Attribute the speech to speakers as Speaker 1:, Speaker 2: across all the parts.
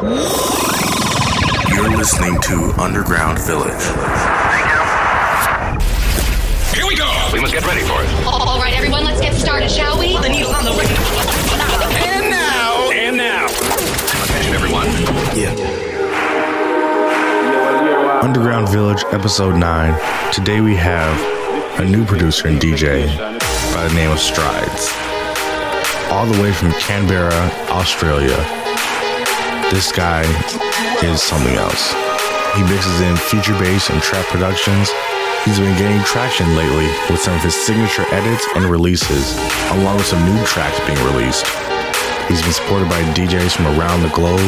Speaker 1: You're listening to Underground Village.
Speaker 2: Here we go. We must get ready for it.
Speaker 3: All right, everyone, let's get started, shall we?
Speaker 2: The needle on the record. And now. And now. Attention, everyone.
Speaker 1: Yeah.
Speaker 4: Underground Village, Episode 9. Today we have a new producer and DJ by the name of Strides. All the way from Canberra, Australia. This guy is something else. He mixes in feature bass and trap productions. He's been gaining traction lately with some of his signature edits and releases, along with some new tracks being released. He's been supported by DJs from around the globe,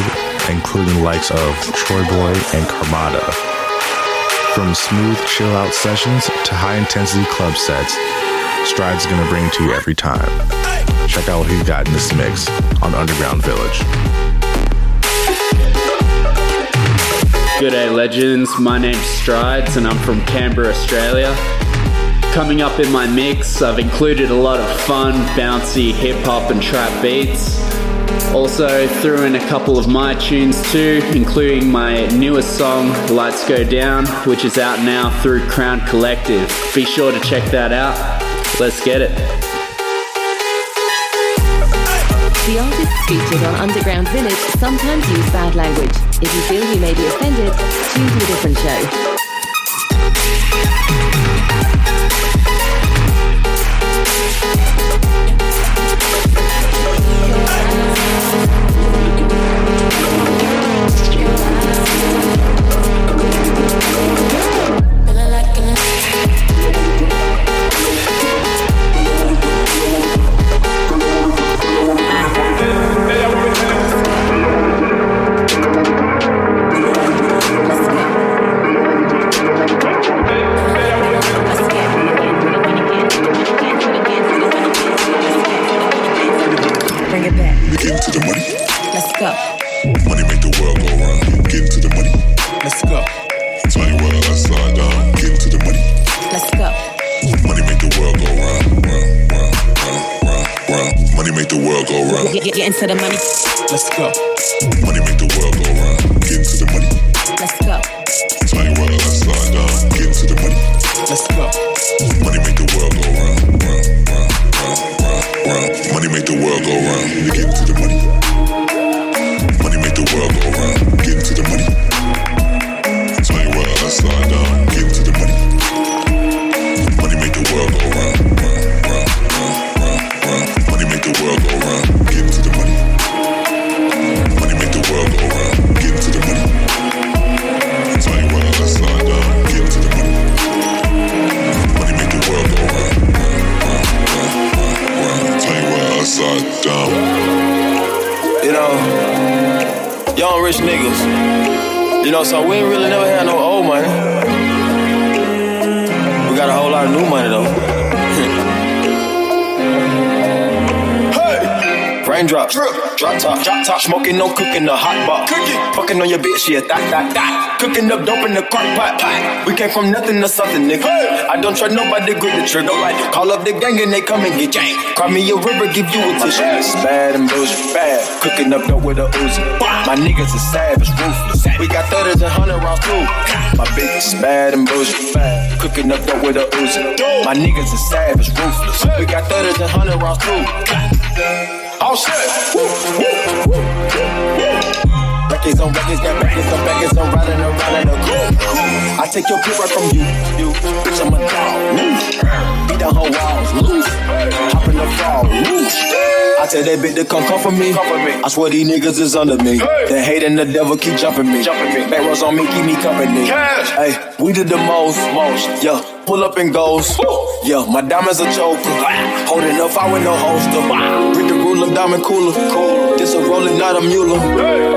Speaker 4: including the likes of TroyBoi and Carmada. From smooth chill out sessions to high intensity club sets, Stride's gonna bring to you every time. Check out what he's got in this mix on Underground Village.
Speaker 5: G'day, legends. My name's Strides, and I'm from Canberra, Australia. Coming up in my mix, I've included a lot of fun, bouncy hip hop and trap beats. Also, threw in a couple of my tunes too, including my newest song, Lights Go Down, which is out now through Crown Collective. Be sure to check that out. Let's get it.
Speaker 6: The artists featured on Underground Village sometimes use bad language. If you feel you may be offended, tune to a different show.
Speaker 7: Hey! Raindrops, drop top, drop top, smoking, no cooking, the hot pot. Cooking, fucking on your bitch, yeah, that, that, that. Cooking up dope in the crock pot. pot. We came from nothing to something, nigga. I don't trust nobody, grip the trigger. Like, call up the gang and they come and get gang. Cry me a river, give you a tissue. Bad and bullshit, bad. Cooking up dope with a Uzi. My niggas are savage, ruthless. We got 30s and 100 rounds too. My bitch is bad and bullshit, bad. Cooking up dope with a Uzi. My niggas are savage, ruthless. We got 30s and 100 rounds too. All set. Records on records, got records on records, I'm riding around in a coupe. I take your pick right from you, you. Bitch, I'm a dog. Woo. Beat down her walls, loose. Hop in the fall, whoosh. I tell that bitch to come come for me. I swear these niggas is under me. The hate and the devil keep jumping me. Back rows on me, keep me company. Hey, we did the most, most. Yeah, pull up and goes. Yeah, my diamonds a choker. Holding up, I with no holster. Read ruler, diamond cooler. Cool. This a rolling, not a mule.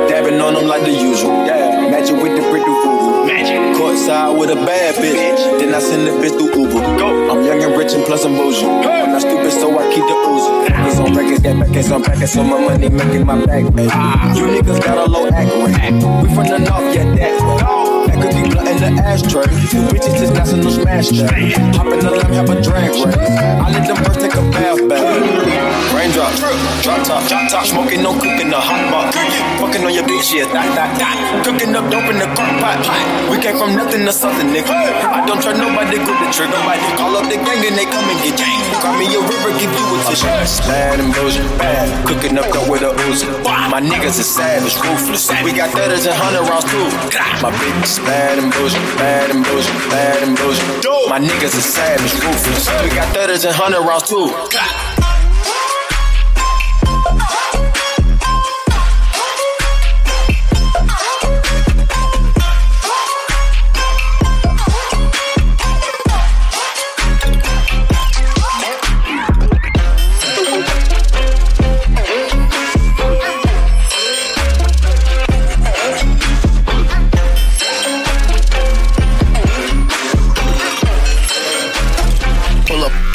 Speaker 7: Dabbing on them like the usual. Yeah, match it with the brick do fugu. Magic. Courtside with a bad bitch. Then I send the bitch through Uber. Go. I'm young and rich and plus I'm bougie. I'm not stupid, so I keep the Uzi. Cause on records, get back, I'm back, so my money making my back. Hey. Ah. You niggas got a low act rate. We from the north, yeah, that way. That could be blunt in the ashtray. You bitches just is national smash that. Hop in the lamb, have a drag race. I let them first take a bath, baby. Raindrop, drop top, drop top, smoking, no cooking, the hot pot. Fucking on your bitch, yeah, that, that, that. Cooking up dope in the crock pot. We came from nothing to something, nigga. I don't trust nobody, grip the trigger. Nobody call up the gang and they come and get gang. Call me a river, give you a tissue. Bad and bullshit, bad. Cooking up dope with a Uzi. My niggas is savage, ruthless. We got thudders and hundred rounds too. My bitch is bad and bullshit, bad and bullshit, bad and bullshit. My niggas is savage, ruthless. We got thudders and hundred rounds too.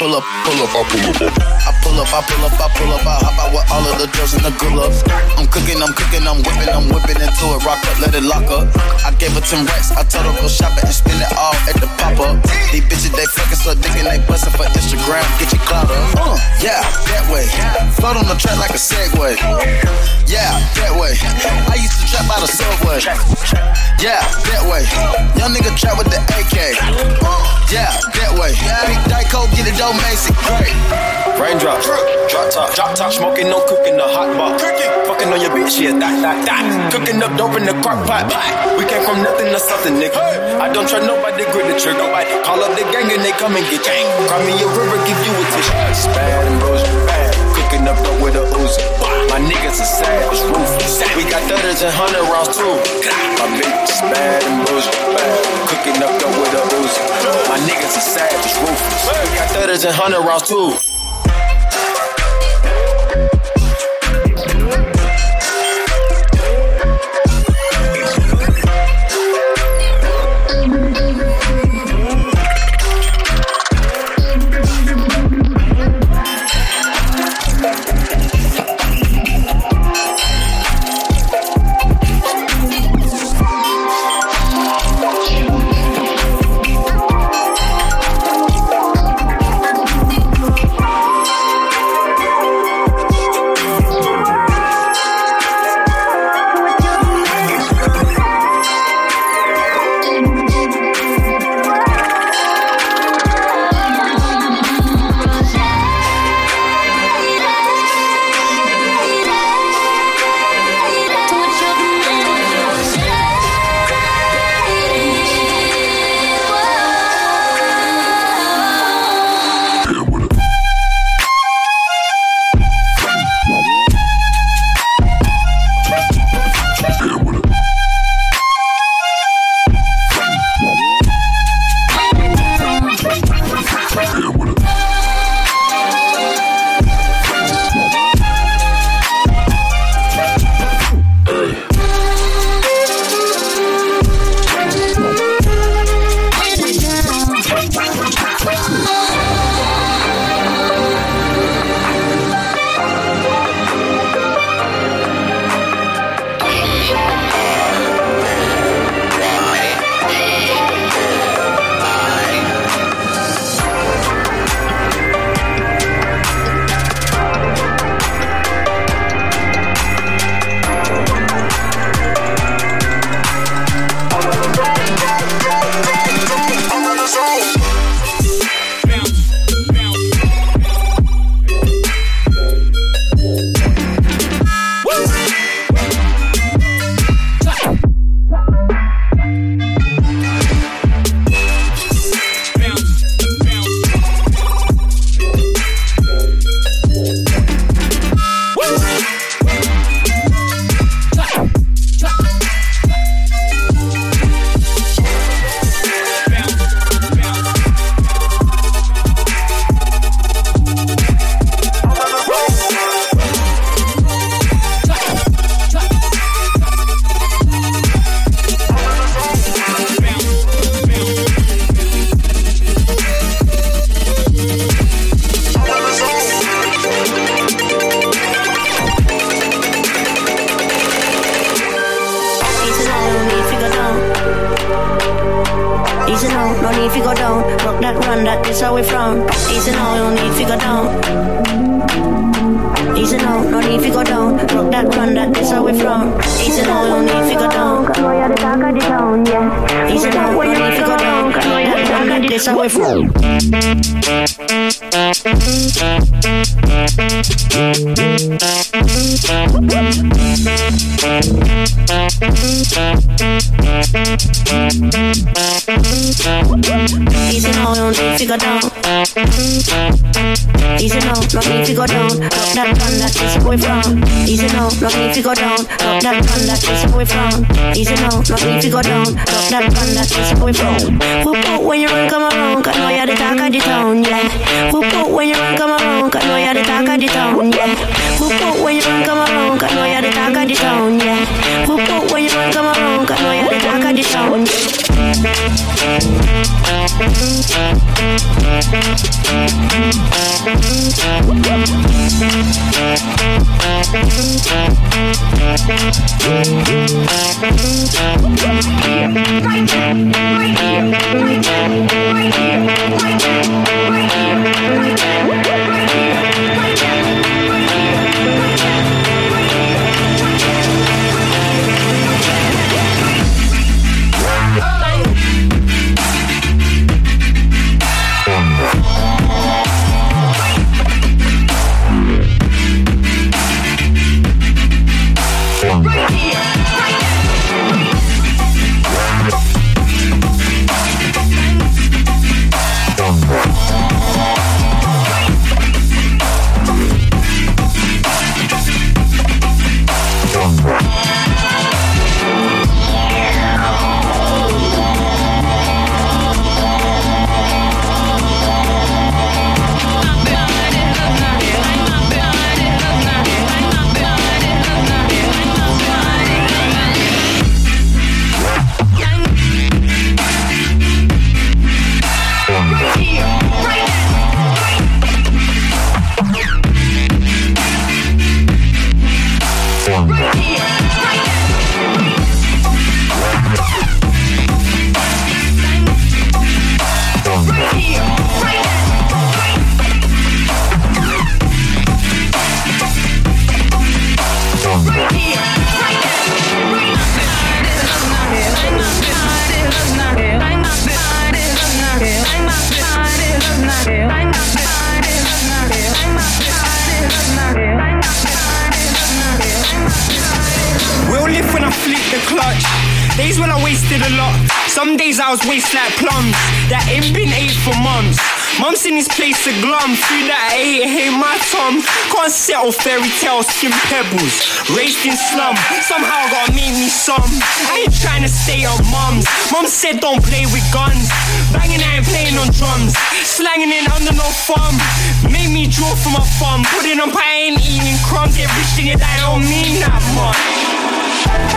Speaker 8: Pull up, pull up, I pull up. I pull up, I pull up, I pull up. I hop out with all of the girls in the love. I'm cooking, I'm cooking, I'm whipping, I'm whipping into it. Rock up, let it lock up. I gave her 10 racks, I told her go shopping and spend it all at the pop up. These bitches, they fucking so digging, they bustin' for Instagram. Get your clout up. Uh, yeah, that way. Float on the track like a Segway. Yeah, that way. I used to trap by the subway. Yeah, that way. Young nigga trap with the AK. Yeah, that way. Big Dyko, get it dope, Macy. Great.
Speaker 7: Raindrop, drop top, drop top, smoking, no cooking, the hot pot. Fucking on your bitch, yeah, that, that, that. Cooking up dope in the crock pot. We came from nothing to something, nigga. I don't trust nobody, grip the trigger. Nobody call up the gang and they come and get gang. Cry me a river, give you a tissue. It's bad and bullshit, bad. Cooking up dope with a Uzi. My niggas are savage, ruthless. We got thudders and hundred rounds too. My bitch is bad and bullshit, bad. Cooking up dope with a Uzi. And hundred rounds too.
Speaker 9: Need to go down. Rock that run, that is how we frown. Easy now, no need to go down. Easy now, no need to go down. Rock that run, that that's how we from. Easy now, no need to go down. Easy now, no need to go down. The talk of the that's how we from. Easy need to go down. Easy now, no need to go down. Rock that run, that how we from. Easy now, no need to go down. Rock that run, that how we from. Easy now, no need to go down. Rock that run, that how we from. Whoop whoop when you run, come around. Cause know you're the talk of the town, yeah. Whoop whoop when you run, come around. Cause know you're the talk of the town, yeah. Whoop whoop when you run, come around. Cause know you're the talk of the town, yeah. Whoop whoop when you run, come around. Cause know you're the talk of the town.
Speaker 10: Will clutch. Days when I wasted a lot. Some days I was waste like plums that ain't been ate for months. Mum's in this place to glum. Food that I ate, hate my tongue. Can't settle fairy tales, skin pebbles. Raised in slum. Somehow gotta make me some. I ain't trying to stay on mums. Mum said don't play with guns. Banging, I ain't playing on drums. Slanging it under no thumb. Made me draw from my thumb. Put it on pie, ain't eating crumbs. Everything that I don't mean that much. Could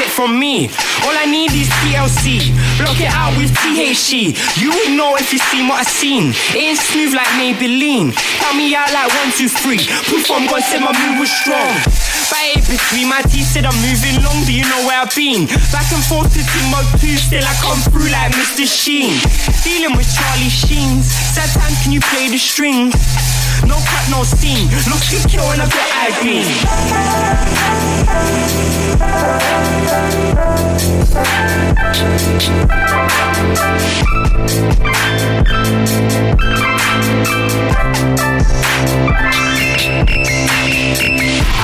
Speaker 10: everyone from me. All I need is TLC. Block it out with THC. You would know if you seen what I seen. It ain't smooth like Maybelline. Count me out like one, two, three. Proof I'm gonna say my move was strong. Eight between my teeth said I'm moving long. Do you know where I've been? Back and forth to Timbuktu. Still I come through like Mr. Sheen. Dealing with Charlie Sheens. Sad can you play the strings? No cut, no scene. Look secure and I've got eye green.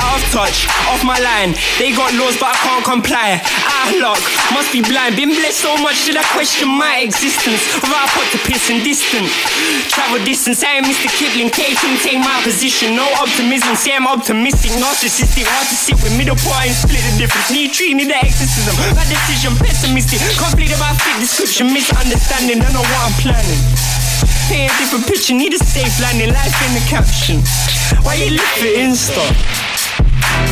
Speaker 10: Out of touch, off my line. They got laws, but I can't comply. Ah, of luck, must be blind. Been blessed so much, that I question my existence? Without put the piss and distant. Travel distance, I Mr. Kipling. K can take my position. No optimism, say I'm optimistic. Narcissistic, hard to sit with middle point and split the difference. Need treating the exorcism. Bad decision, pessimistic. Complete about fit description, misunderstanding. Don't know what I'm planning. Paint a different picture, need a safe landing, life in the caption. Why you live for Insta?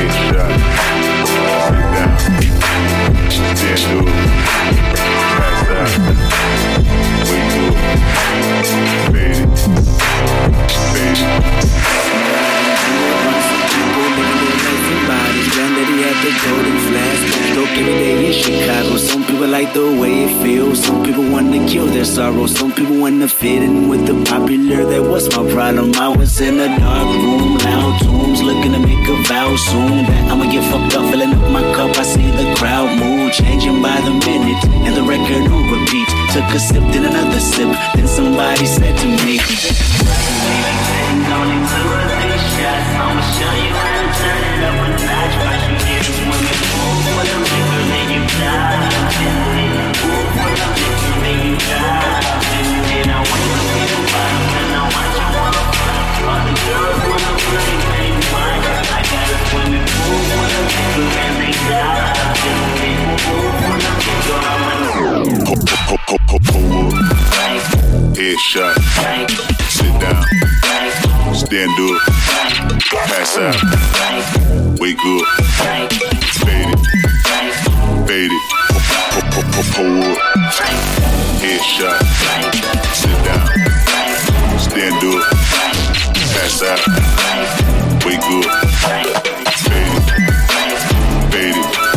Speaker 11: headshot. All you down. Then do pass out. We do baby, baby.
Speaker 12: Granddaddy had the golden flask. Dope every day in Chicago. Some people like the way it feels. Some people wanna sorrow. Some people want to fit in with the popular. That was my problem. I was in a dark room, loud tunes, looking to make a vow soon. I'ma get fucked up, filling up my cup. I see the crowd move, changing by the minute, and the record on repeat. Took a sip, then another sip. Then somebody said to me. Shots. I'ma show you how to turn it
Speaker 11: Ho, ho, ho, up. Headshot. Sit down. Stand up. Pass out. Wake up. Fade it. Fade it. Ho, ho, ho, ho. Headshot. Sit down. Stand up. Pass out. Wake up. Fade it. Fade it.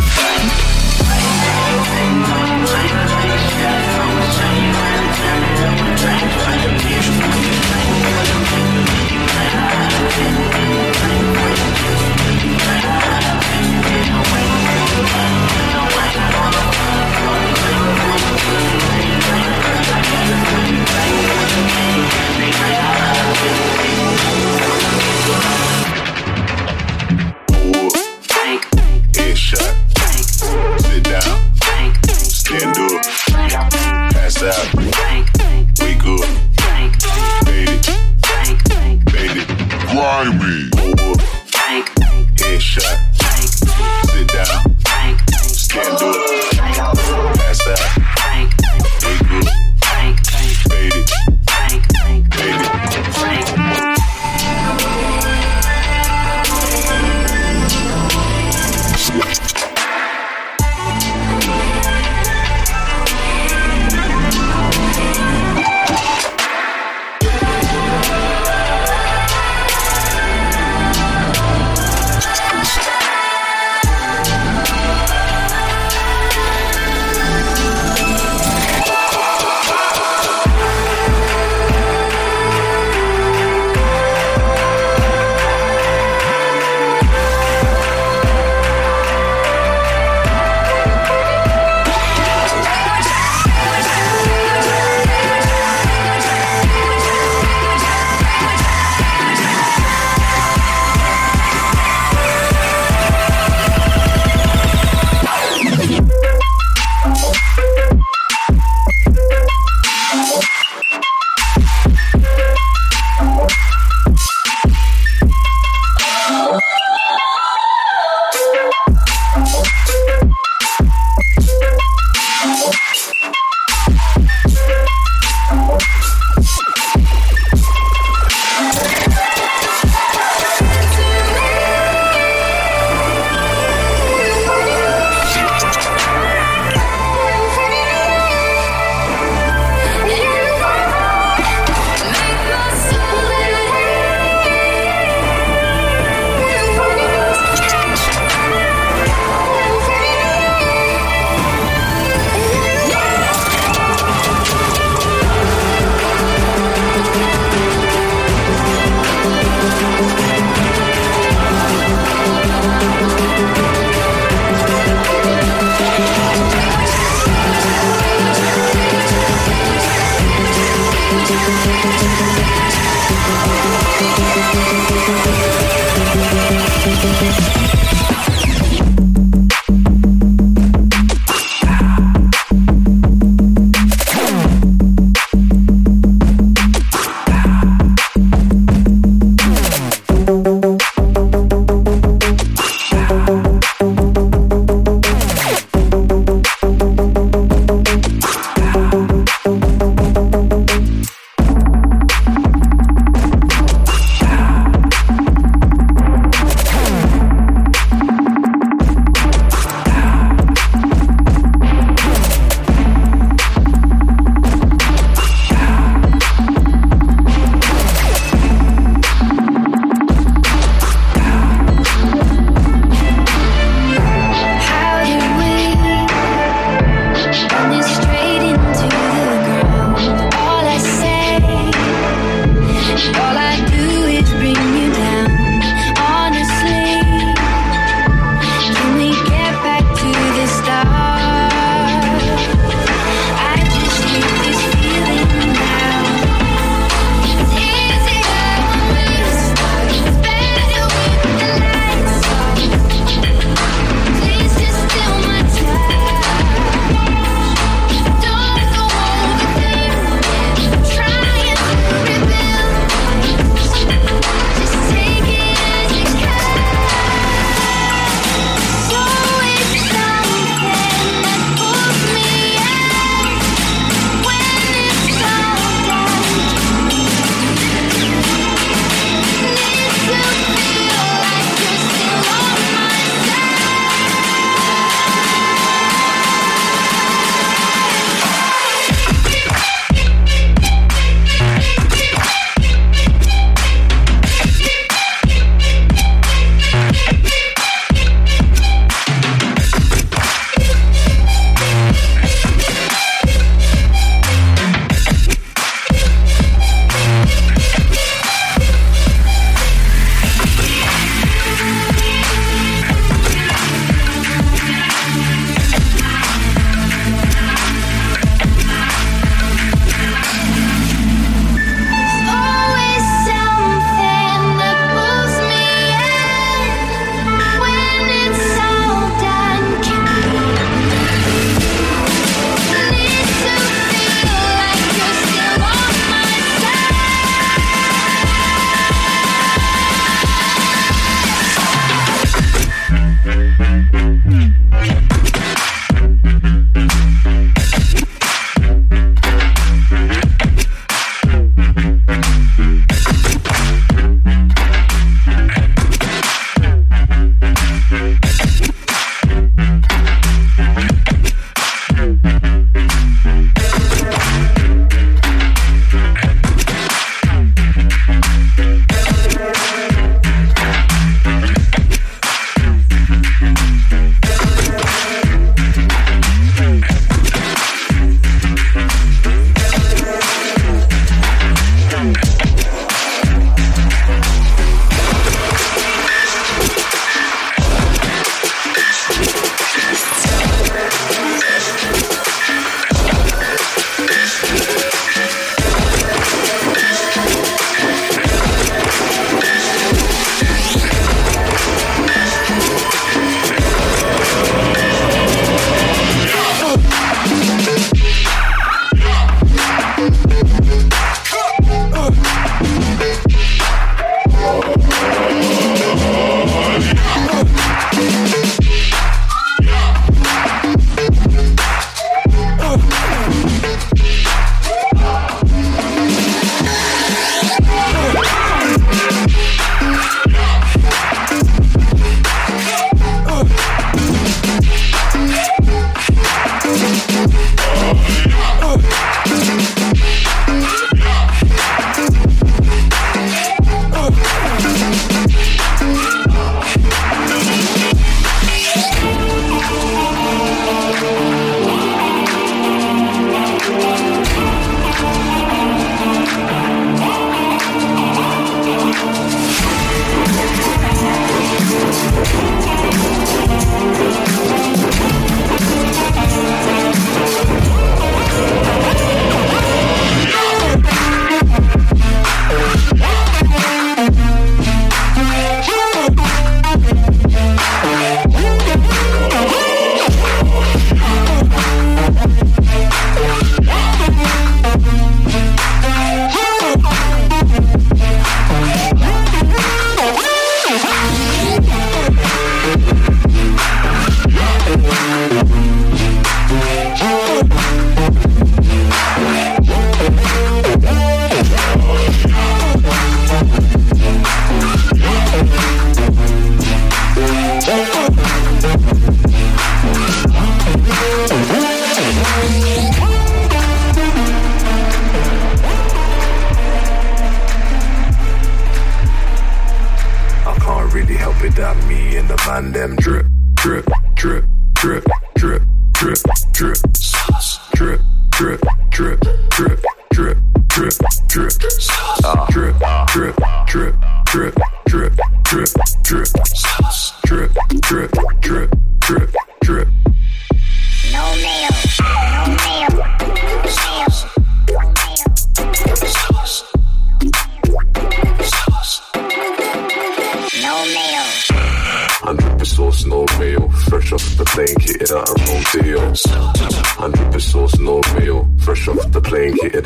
Speaker 13: Man them drip,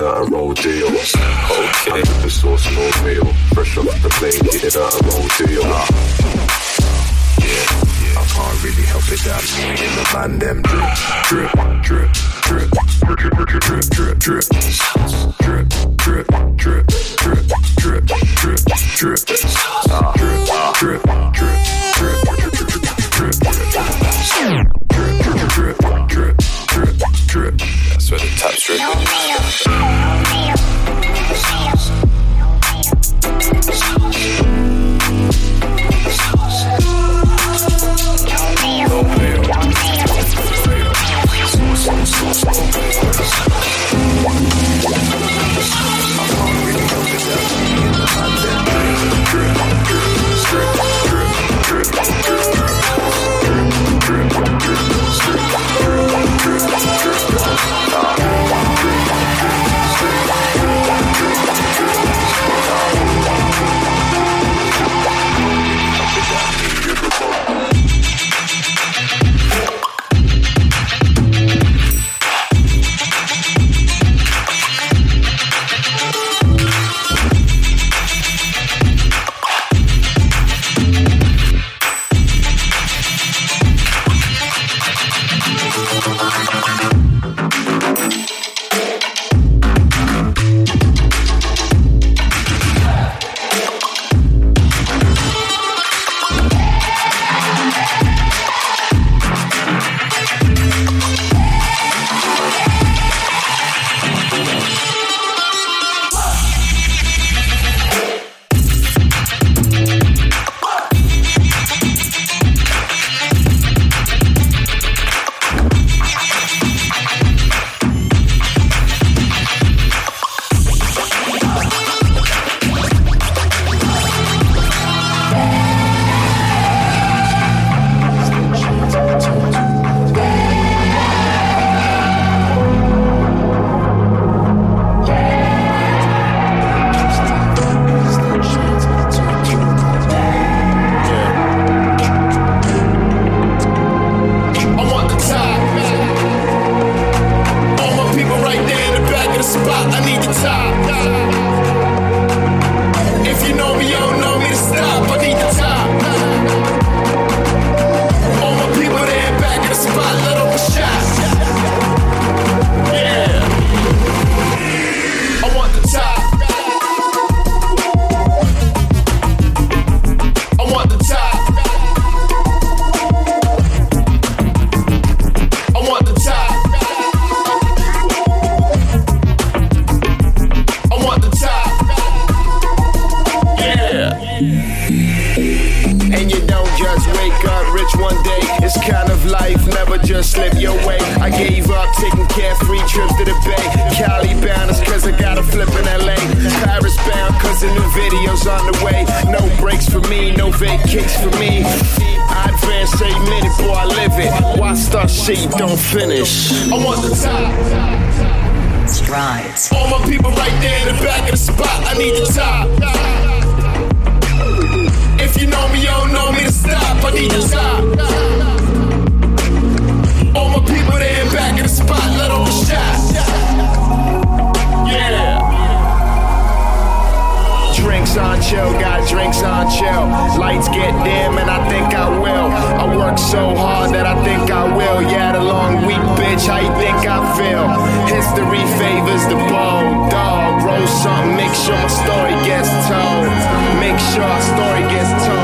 Speaker 13: plane, kitted out a rodeo. Hundred percent sauce, no mayo. Fresh off the plane, kitted out a rodeo. Ah. Yeah, I can't really help it that me and the man them drip, drip, drip, drip, drip, drip, drip, drip, drip, drip,
Speaker 14: just slip your way. I gave up taking carefree trips to the bay. Cali bound is cause I got a flip in LA. Paris bound cause the new video's on the way. No breaks for me, no vacates for me. I advance a minute, boy, I live it. Why start shit you don't finish? I want the top.
Speaker 15: Strides.
Speaker 14: All my people right there in the back of the spot. I need the top. If you know me, you don't know me to stop. I need the top. spotlight on the shots. Drinks on chill, got drinks on chill. Lights get dim, and I think I will. I work so hard that I think I will. Yeah, the long week, bitch, how you think I feel? History favors the bold dog. Roll something, make sure my story gets told. Make sure our story gets told.